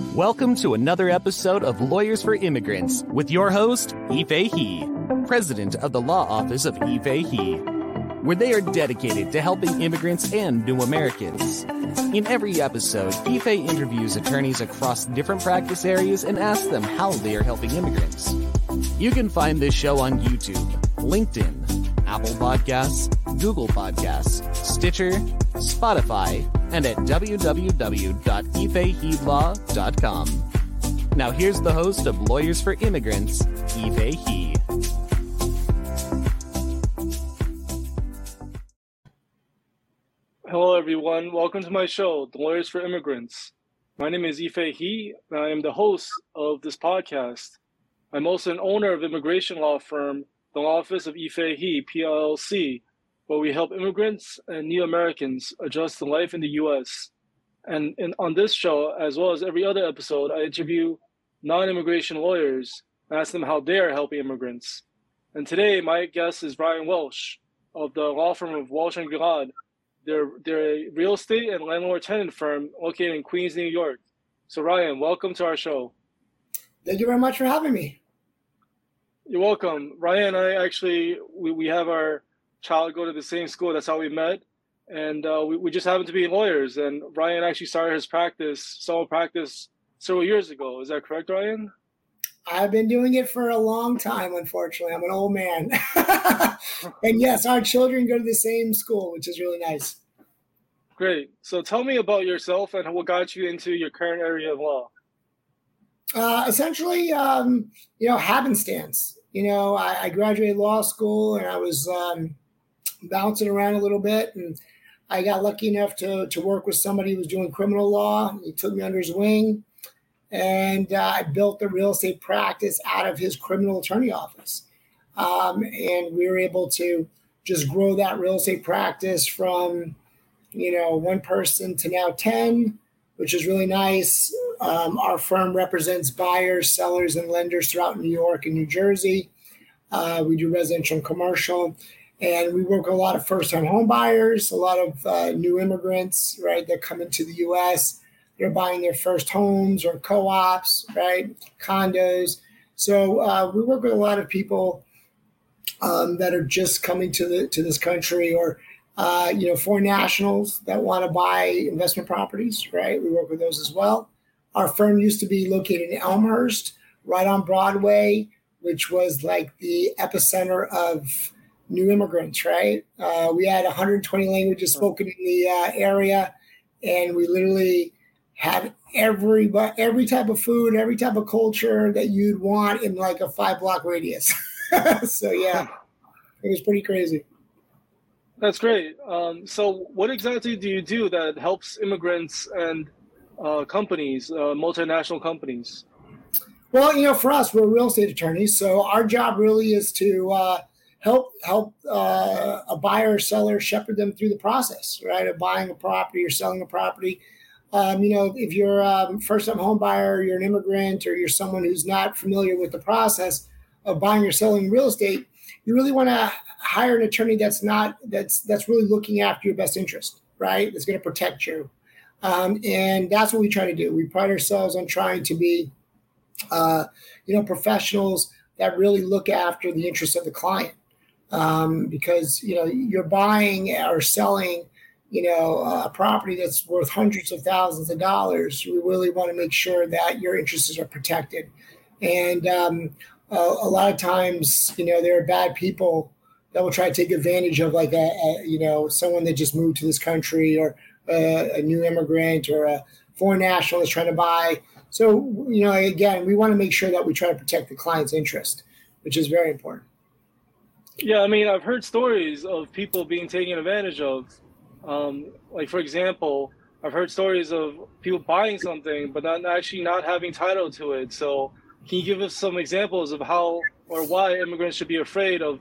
Welcome to another episode of Lawyers for Immigrants with your host, Yifei He, president of the law office of Yifei He, where they are dedicated to helping immigrants and new Americans. In every episode, Yifei interviews attorneys across different practice areas and asks them how they are helping immigrants. You can find this show on YouTube, LinkedIn, Apple Podcasts, Google Podcasts, Stitcher, Spotify, and at www.yifeihelaw.com. Now here's the host of Lawyers for Immigrants, Yifei He. Hello, everyone. Welcome to my show, The Lawyers for Immigrants. My name is Yifei He, and I am the host of this podcast. I'm also an owner of immigration law firm, the Office of Yifei He, PLLC, where we help immigrants and new Americans adjust to life in the U.S. And, and on this show, as well as every other episode, I interview non-immigration lawyers and ask them how they are helping immigrants. And today, my guest is Ryan Walsh of the law firm of Walsh and Gilad. They're, they're a real estate and landlord tenant firm located in Queens, New York. So, Ryan, welcome to our show. Thank you very much for having me. You're welcome. Ryan I actually, we, we have our child go to the same school. That's how we met. And uh, we, we just happen to be lawyers. And Ryan actually started his practice, solo practice, several years ago. Is that correct, Ryan? I've been doing it for a long time, unfortunately. I'm an old man. and yes, our children go to the same school, which is really nice. Great. So tell me about yourself and what got you into your current area of law. Uh, essentially, um, you know, happenstance. You know, I, I, graduated law school and I was um, bouncing around a little bit, and I got lucky enough to to work with somebody who was doing criminal law. He took me under his wing, and uh, I built the real estate practice out of his criminal attorney office. Um, and we were able to just grow that real estate practice from, you know, one person to now 10, which is really nice. Um, our firm represents buyers, sellers, and lenders throughout New York and New Jersey. Uh, we do residential and commercial, and we work with a lot of first-time home buyers, a lot of uh, new immigrants, right, that come into the U.S. They're buying their first homes or co-ops, right, condos. So uh, we work with a lot of people um, that are just coming to the to this country, or uh, you know, foreign nationals that want to buy investment properties, right? We work with those as well. Our firm used to be located in Elmhurst, right on Broadway, which was like the epicenter of new immigrants, right? Uh, we had 120 languages spoken in the uh, area, and we literally had every every type of food, every type of culture that you'd want in like a five block radius. so yeah, it was pretty crazy. That's great. Um, so, what exactly do you do that helps immigrants and uh, companies, uh, multinational companies? Well, you know, for us, we're real estate attorneys, so our job really is to uh, help help uh, a buyer or seller shepherd them through the process, right, of buying a property or selling a property. Um, you know, if you're a um, first-time home buyer, you're an immigrant, or you're someone who's not familiar with the process of buying or selling real estate, you really want to hire an attorney that's not that's that's really looking after your best interest, right? That's going to protect you. Um, and that's what we try to do. We pride ourselves on trying to be, uh, you know, professionals that really look after the interests of the client. Um, because you know you're buying or selling, you know, a property that's worth hundreds of thousands of dollars. We really want to make sure that your interests are protected. And um, a, a lot of times, you know, there are bad people that will try to take advantage of like a, a you know someone that just moved to this country or a, a new immigrant or a foreign national is trying to buy. So, you know, again, we want to make sure that we try to protect the client's interest, which is very important. Yeah, I mean, I've heard stories of people being taken advantage of. Um, like, for example, I've heard stories of people buying something but not actually not having title to it. So, can you give us some examples of how or why immigrants should be afraid of,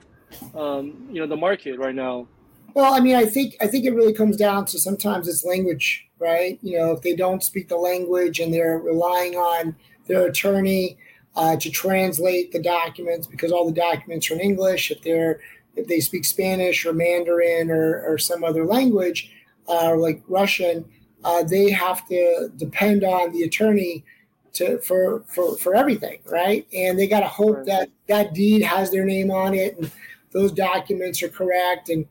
um, you know, the market right now? Well, I mean, I think I think it really comes down to sometimes it's language, right? You know, if they don't speak the language and they're relying on their attorney uh, to translate the documents because all the documents are in English. If they're if they speak Spanish or Mandarin or, or some other language, uh, like Russian, uh, they have to depend on the attorney to for for for everything, right? And they got to hope right. that that deed has their name on it and those documents are correct, and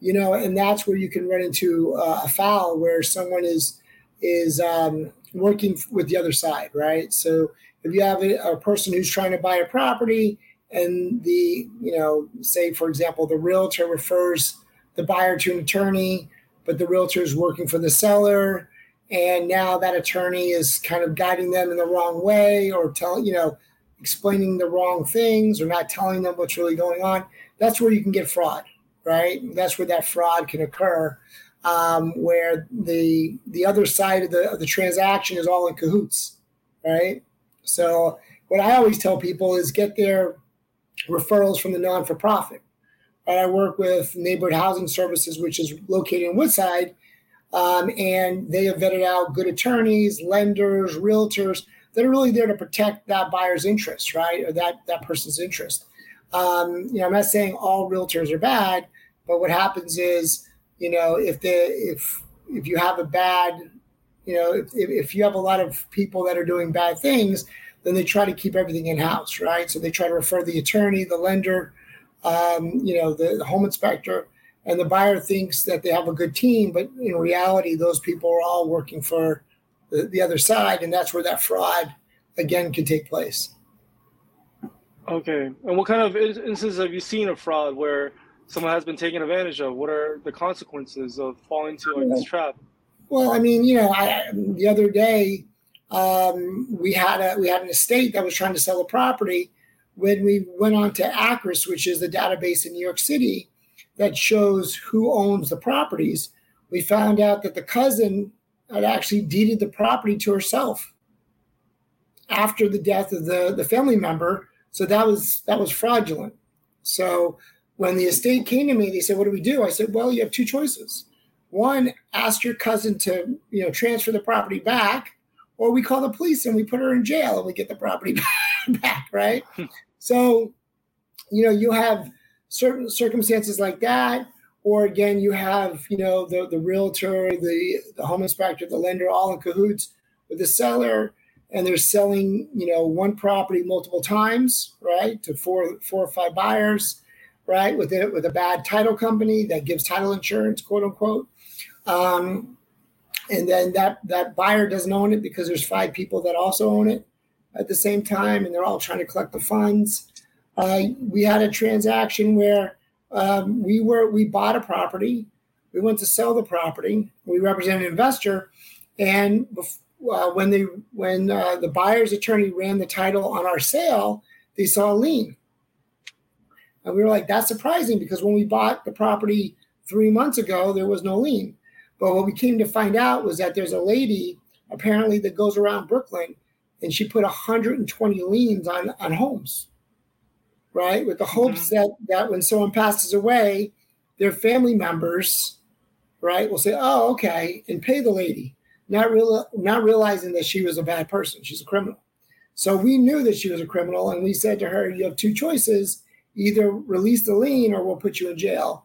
you know, and that's where you can run into uh, a foul where someone is is um, working with the other side, right? So if you have a, a person who's trying to buy a property and the you know say for example the realtor refers the buyer to an attorney but the realtor is working for the seller and now that attorney is kind of guiding them in the wrong way or telling you know explaining the wrong things or not telling them what's really going on that's where you can get fraud right that's where that fraud can occur um, where the the other side of the, of the transaction is all in cahoots right so what i always tell people is get their referrals from the non-for-profit right? i work with neighborhood housing services which is located in woodside um, and they have vetted out good attorneys, lenders, realtors that are really there to protect that buyer's interest, right, or that that person's interest. Um, you know, I'm not saying all realtors are bad, but what happens is, you know, if the if if you have a bad, you know, if, if you have a lot of people that are doing bad things, then they try to keep everything in house, right? So they try to refer the attorney, the lender, um, you know, the, the home inspector and the buyer thinks that they have a good team, but in reality, those people are all working for the, the other side, and that's where that fraud again can take place. Okay, and what kind of instances have you seen of fraud where someone has been taken advantage of? What are the consequences of falling into like this trap? Well, I mean, you know, I, the other day um, we had a we had an estate that was trying to sell a property. When we went on to ACRIS, which is the database in New York City, that shows who owns the properties, we found out that the cousin had actually deeded the property to herself after the death of the, the family member. So that was that was fraudulent. So when the estate came to me, they said, "What do we do?" I said, "Well, you have two choices. One, ask your cousin to you know transfer the property back, or we call the police and we put her in jail and we get the property back, right?" Hmm. so, you know, you have certain circumstances like that or again you have you know the, the realtor the, the home inspector the lender all in cahoots with the seller and they're selling you know one property multiple times right to four four or five buyers right with it with a bad title company that gives title insurance quote unquote. Um, and then that that buyer doesn't own it because there's five people that also own it at the same time and they're all trying to collect the funds uh, we had a transaction where um, we were we bought a property. We went to sell the property. We represented an investor, and uh, when they when uh, the buyer's attorney ran the title on our sale, they saw a lien, and we were like, "That's surprising," because when we bought the property three months ago, there was no lien. But what we came to find out was that there's a lady apparently that goes around Brooklyn, and she put 120 liens on on homes right? With the hopes mm-hmm. that that when someone passes away, their family members, right, will say, "Oh, okay," and pay the lady, not real, not realizing that she was a bad person. She's a criminal. So we knew that she was a criminal, and we said to her, "You have two choices: either release the lien, or we'll put you in jail."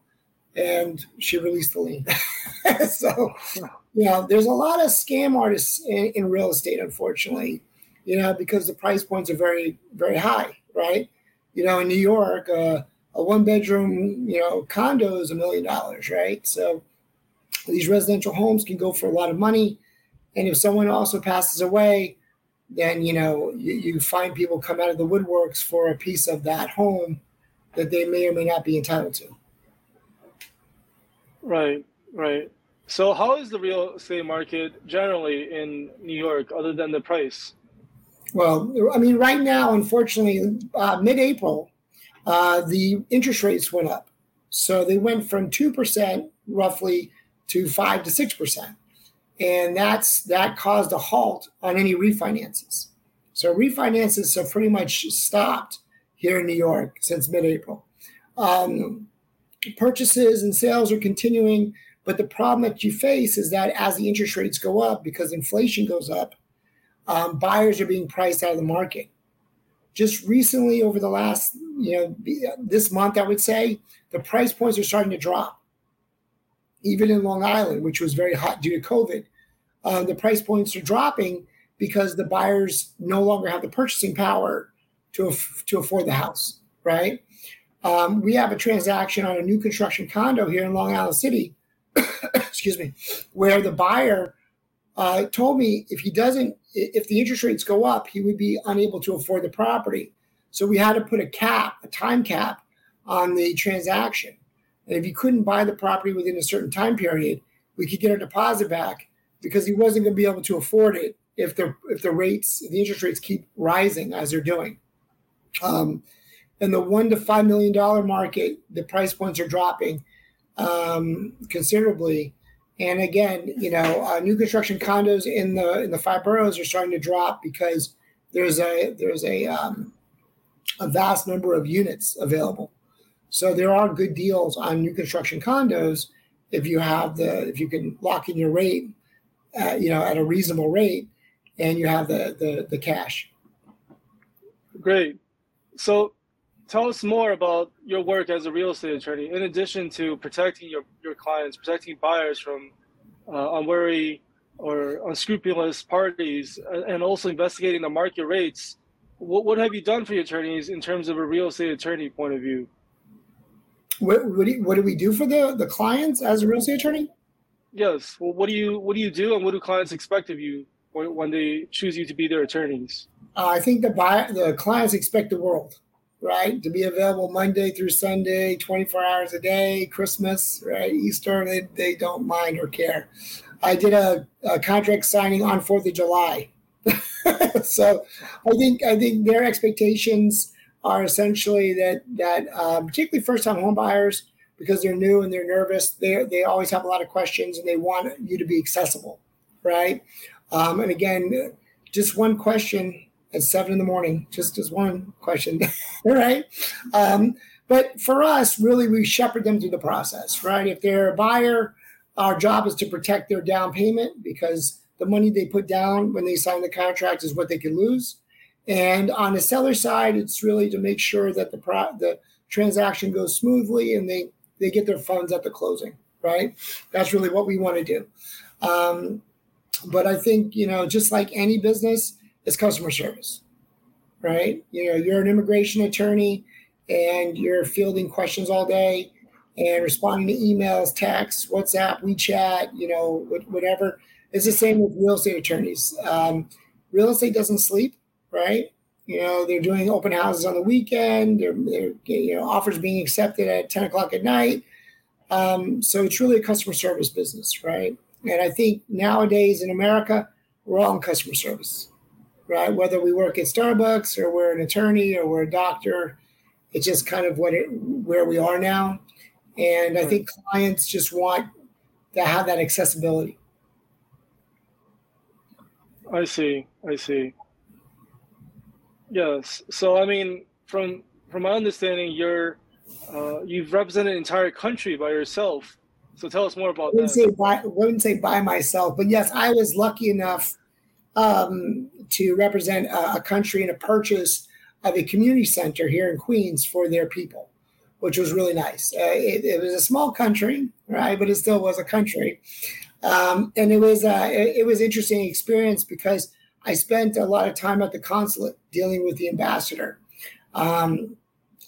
And she released the lien. so, you know, there's a lot of scam artists in, in real estate, unfortunately. You know, because the price points are very, very high, right? You know, in New York, uh, a one bedroom, you know, condo is a million dollars, right? So these residential homes can go for a lot of money. And if someone also passes away, then, you know, you, you find people come out of the woodworks for a piece of that home that they may or may not be entitled to. Right, right. So, how is the real estate market generally in New York, other than the price? Well, I mean, right now, unfortunately, uh, mid-April, uh, the interest rates went up. So they went from two percent roughly to five to six percent, and that's that caused a halt on any refinances. So refinances have pretty much stopped here in New York since mid-April. Um, purchases and sales are continuing, but the problem that you face is that as the interest rates go up, because inflation goes up, um, buyers are being priced out of the market. Just recently, over the last, you know, this month, I would say the price points are starting to drop. Even in Long Island, which was very hot due to COVID, um, the price points are dropping because the buyers no longer have the purchasing power to to afford the house, right? Um, we have a transaction on a new construction condo here in Long Island City, excuse me, where the buyer uh, told me if he doesn't, if the interest rates go up, he would be unable to afford the property. So we had to put a cap, a time cap on the transaction. And if he couldn't buy the property within a certain time period, we could get our deposit back because he wasn't going to be able to afford it if the if the rates, the interest rates keep rising as they're doing. Um, in the one to five million dollar market, the price points are dropping um, considerably. And again, you know, uh, new construction condos in the in the five boroughs are starting to drop because there's a there's a um, a vast number of units available. So there are good deals on new construction condos if you have the if you can lock in your rate, uh, you know, at a reasonable rate, and you have the the, the cash. Great. So tell us more about your work as a real estate attorney. In addition to protecting your, your clients, protecting buyers from uh, unwary or unscrupulous parties, and also investigating the market rates, what, what have you done for your attorneys in terms of a real estate attorney point of view? What, what, do, you, what do we do for the, the clients as a real estate attorney? Yes. Well, what do you what do you do, and what do clients expect of you when, when they choose you to be their attorneys? Uh, I think the buy, the clients expect the world right? To be available Monday through Sunday, 24 hours a day, Christmas, right? Easter, they, they don't mind or care. I did a, a contract signing on 4th of July. so I think I think their expectations are essentially that that um, particularly first time home buyers because they're new and they're nervous they they always have a lot of questions and they want you to be accessible right um, and again just one question at seven in the morning, just as one question, right? Um, but for us, really, we shepherd them through the process, right? If they're a buyer, our job is to protect their down payment because the money they put down when they sign the contract is what they can lose. And on the seller side, it's really to make sure that the pro- the transaction goes smoothly and they they get their funds at the closing, right? That's really what we want to do. Um, but I think you know, just like any business, is customer service, right? You know, you're an immigration attorney and you're fielding questions all day and responding to emails, texts, WhatsApp, WeChat, you know, whatever. It's the same with real estate attorneys. Um, real estate doesn't sleep, right? You know, they're doing open houses on the weekend. They're, they're you know, offers being accepted at 10 o'clock at night. Um, so it's really a customer service business, right? And I think nowadays in America, we're all in customer service right? Whether we work at Starbucks or we're an attorney or we're a doctor, it's just kind of what it, where we are now. And I think clients just want to have that accessibility. I see. I see. Yes. So I mean, from from my understanding, you're uh, you've represented an entire country by yourself. So tell us more about I wouldn't that. Say by, I wouldn't say by myself, but yes, I was lucky enough um, to represent a, a, country in a purchase of a community center here in Queens for their people, which was really nice. Uh, it, it, was a small country, right, but it still was a country, um, and it was uh, it, it, was interesting experience because I spent a lot of time at the consulate dealing with the ambassador, um,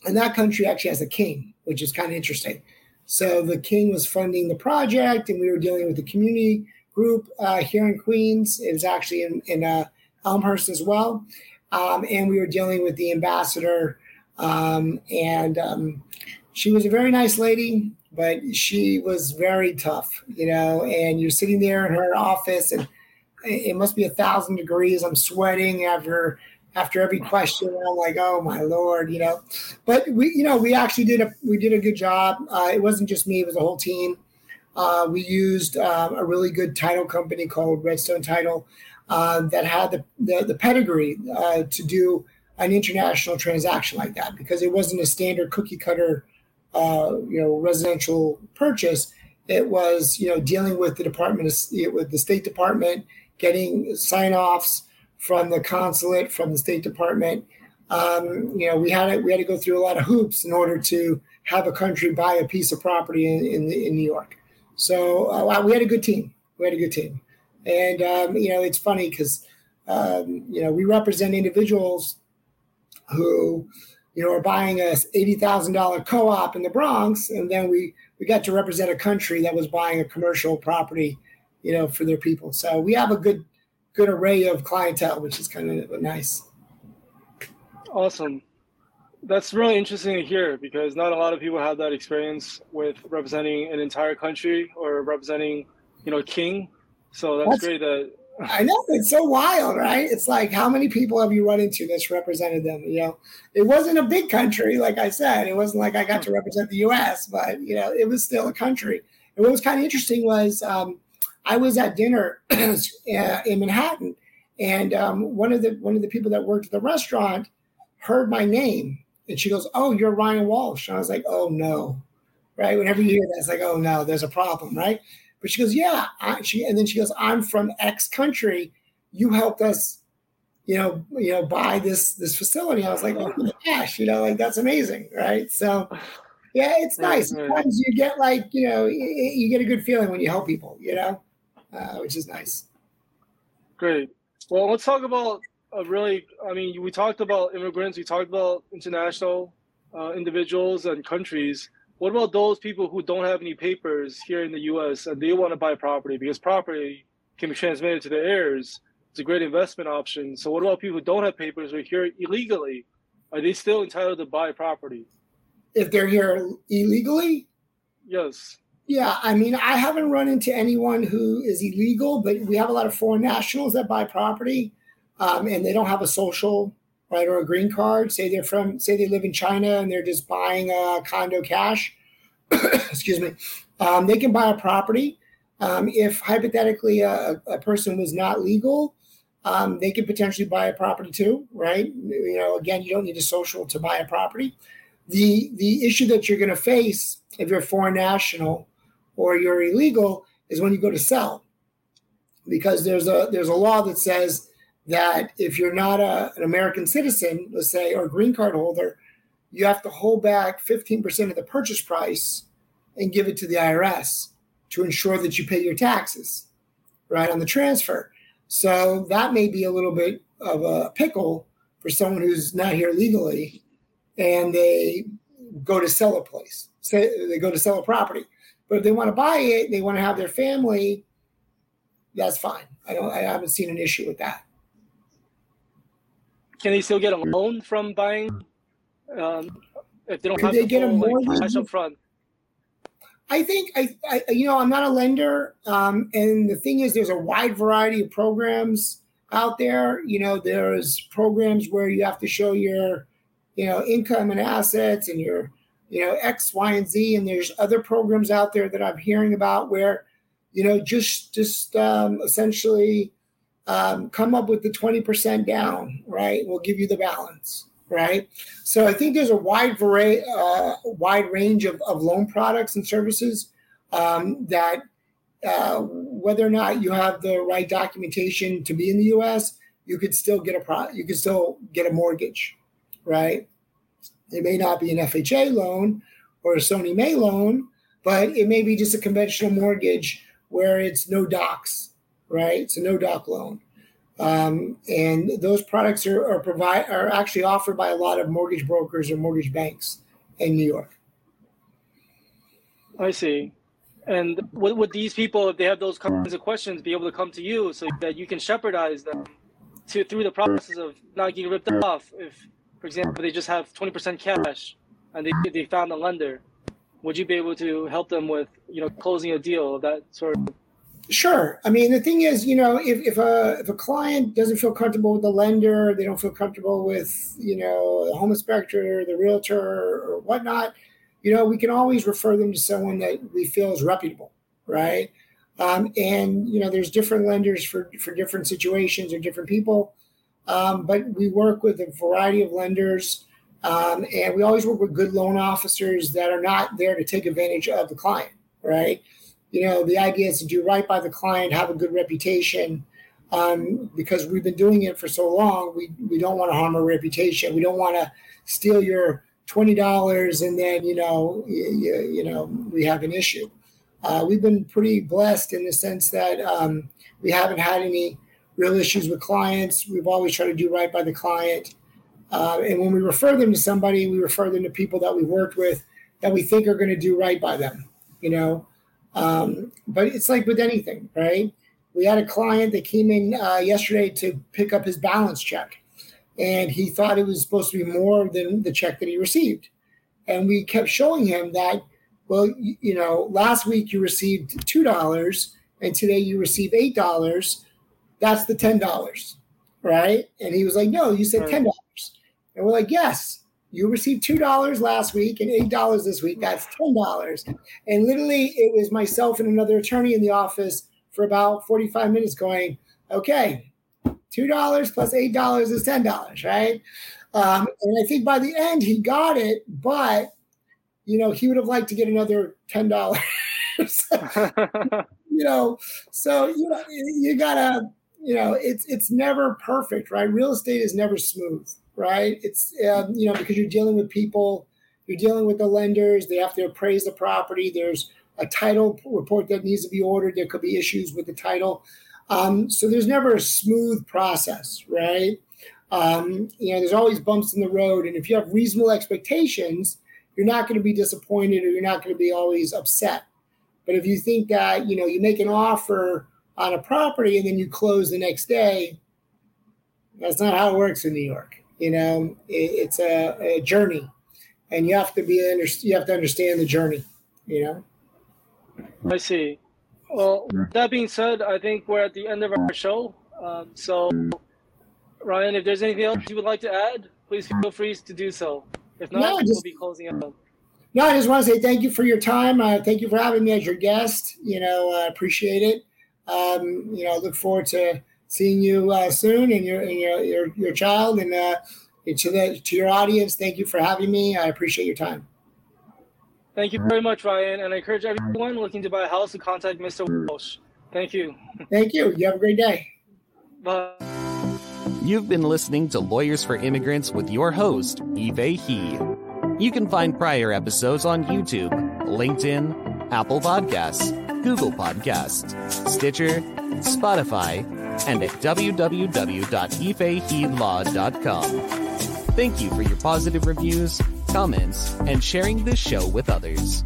and that country actually has a king, which is kind of interesting. So the king was funding the project, and we were dealing with the community group uh, here in Queens. It was actually in, in uh, Elmhurst as well. Um, and we were dealing with the ambassador. Um, and um, she was a very nice lady, but she was very tough, you know. And you're sitting there in her office, and it must be a thousand degrees. I'm sweating after after every question. I'm like, oh my lord, you know. But we, you know, we actually did a we did a good job. Uh, it wasn't just me; it was a whole team. Uh, we used uh, a really good title company called Redstone Title uh, that had the, the, the pedigree uh, to do an international transaction like that because it wasn't a standard cookie cutter, uh, you know, residential purchase. It was, you know, dealing with the department, of, with the State Department, getting sign offs from the consulate, from the State Department. Um, you know, we had to, we had to go through a lot of hoops in order to have a country buy a piece of property in, in, in New York. So uh, we had a good team. We had a good team, and um, you know it's funny because um, you know, we represent individuals who, you know, are buying a eighty thousand dollar co-op in the Bronx, and then we we got to represent a country that was buying a commercial property, you know, for their people. So we have a good good array of clientele, which is kind of nice. Awesome. That's really interesting to hear because not a lot of people have that experience with representing an entire country or representing, you know, a king. So that's, that's great that I know it's so wild, right? It's like how many people have you run into that's represented them? You know, it wasn't a big country, like I said. It wasn't like I got to represent the U.S., but you know, it was still a country. And what was kind of interesting was um, I was at dinner uh, in Manhattan, and um, one of the one of the people that worked at the restaurant heard my name, and she goes, "Oh, you're Ryan Walsh." And I was like, "Oh no." Right. Whenever you hear that, it's like, oh no, there's a problem, right? But she goes, yeah. I, she and then she goes, I'm from X country. You helped us, you know, you know, buy this this facility. I was like, oh my gosh, you know, like that's amazing, right? So, yeah, it's nice. Sometimes you get like, you know, you, get a good feeling when you help people, you know, uh, which is nice. Great. Well, let's talk about a really. I mean, we talked about immigrants. We talked about international uh, individuals and countries what about those people who don't have any papers here in the U.S. and they want to buy property because property can be transmitted to their heirs? It's a great investment option. So, what about people who don't have papers or here illegally? Are they still entitled to buy property? If they're here illegally? Yes. Yeah, I mean, I haven't run into anyone who is illegal, but we have a lot of foreign nationals that buy property um, and they don't have a social right, or a green card. Say they're from, say they live in China and they're just buying a condo cash. Excuse me. Um, they can buy a property. Um, if hypothetically a, a, person was not legal, um, they could potentially buy a property too, right? You know, again, you don't need a social to buy a property. The the issue that you're going to face if you're foreign national or you're illegal is when you go to sell, because there's a there's a law that says that if you're not a, an American citizen, let's say, or a green card holder, you have to hold back 15% of the purchase price and give it to the IRS to ensure that you pay your taxes, right, on the transfer. So that may be a little bit of a pickle for someone who's not here legally and they go to sell a place, say they go to sell a property. But if they want to buy it, they want to have their family, that's fine. I don't I haven't seen an issue with that can they still get a loan from buying um, if they don't Could have they get a mortgage cash up front? I think I, I, you know I'm not a lender, um, and the thing is, there's a wide variety of programs out there. You know, there's programs where you have to show your, you know, income and assets and your, you know, X, Y, and Z, and there's other programs out there that I'm hearing about where, you know, just just um, essentially um, come up with the 20% down, right? We'll give you the balance, right? So I think there's a wide variety, uh, wide range of, of loan products and services um, that uh, whether or not you have the right documentation to be in the U.S., you could still get a pro, you could still get a mortgage, right? It may not be an FHA loan or a Fannie Mae loan, but it may be just a conventional mortgage where it's no docs, right? It's a no doc loan. Um, and those products are, are provide are actually offered by a lot of mortgage brokers or mortgage banks in New York. I see. And would, would these people, if they have those kinds of questions, be able to come to you so that you can shepherdize them to through the process of not getting ripped off? If, for example, they just have twenty percent cash and they they found a lender, would you be able to help them with you know closing a deal of that sort of Sure. I mean, the thing is, you know, if, if a if a client doesn't feel comfortable with the lender, they don't feel comfortable with, you know, the home inspector, or the realtor, or whatnot, you know, we can always refer them to someone that we feel is reputable, right? Um, and you know, there's different lenders for for different situations or different people, um, but we work with a variety of lenders, um, and we always work with good loan officers that are not there to take advantage of the client, right? You know, the idea is to do right by the client, have a good reputation. Um, because we've been doing it for so long, we, we don't want to harm our reputation. We don't want to steal your twenty dollars and then you know you, you, know we have an issue. Uh, we've been pretty blessed in the sense that um, we haven't had any real issues with clients. We've always tried to do right by the client. Uh, and when we refer them to somebody, we refer them to people that we worked with that we think are going to do right by them, you know. Um, but it's like with anything, right? We had a client that came in uh, yesterday to pick up his balance check, and he thought it was supposed to be more than the check that he received. And we kept showing him that, well, you, you know, last week you received $2 and today you receive $8. That's the $10, right? And he was like, no, you said $10. And we're like, yes, you received two dollars last week and eight dollars this week. That's ten dollars. And literally, it was myself and another attorney in the office for about forty-five minutes, going, "Okay, two dollars plus eight dollars is ten dollars, right?" Um, and I think by the end he got it, but you know he would have liked to get another ten dollars. you know, so you know you gotta, you know, it's it's never perfect, right? Real estate is never smooth right? It's um, you know because you're dealing with people, you're dealing with the lenders. They have to appraise the property. There's a title report that needs to be ordered. There could be issues with the title. Um, so there's never a smooth process, right? Um, you know, there's always bumps in the road, and if you have reasonable expectations, you're not going to be disappointed or you're not going to be always upset. But if you think that you know you make an offer on a property and then you close the next day, that's not how it works in New York. You know, it, it's a, a, journey, and you have to be under, you have to understand the journey. You know. I see. Well, that being said, I think we're at the end of our show. Um, so, Ryan, if there's anything else you would like to add, please feel free to do so. If not, no, just, we'll be closing up. No, I just want to say thank you for your time. Uh, thank you for having me as your guest. You know, I uh, appreciate it. Um, you know, look forward to seeing you uh, soon and your, and your, your, your child. And uh, to, the, to your audience, thank you for having me. I appreciate your time. Thank you very much, Ryan. And I encourage everyone looking to buy a house to contact Mr. Walsh. Thank you. Thank you. You have a great day. Bye. You've been listening to Lawyers for Immigrants with your host, Yifei He. You can find prior episodes on YouTube, LinkedIn, Apple Podcasts, Google Podcasts, Stitcher, Spotify, and at www.yifeihelaw.com. Thank you for your positive reviews, comments, and sharing this show with others.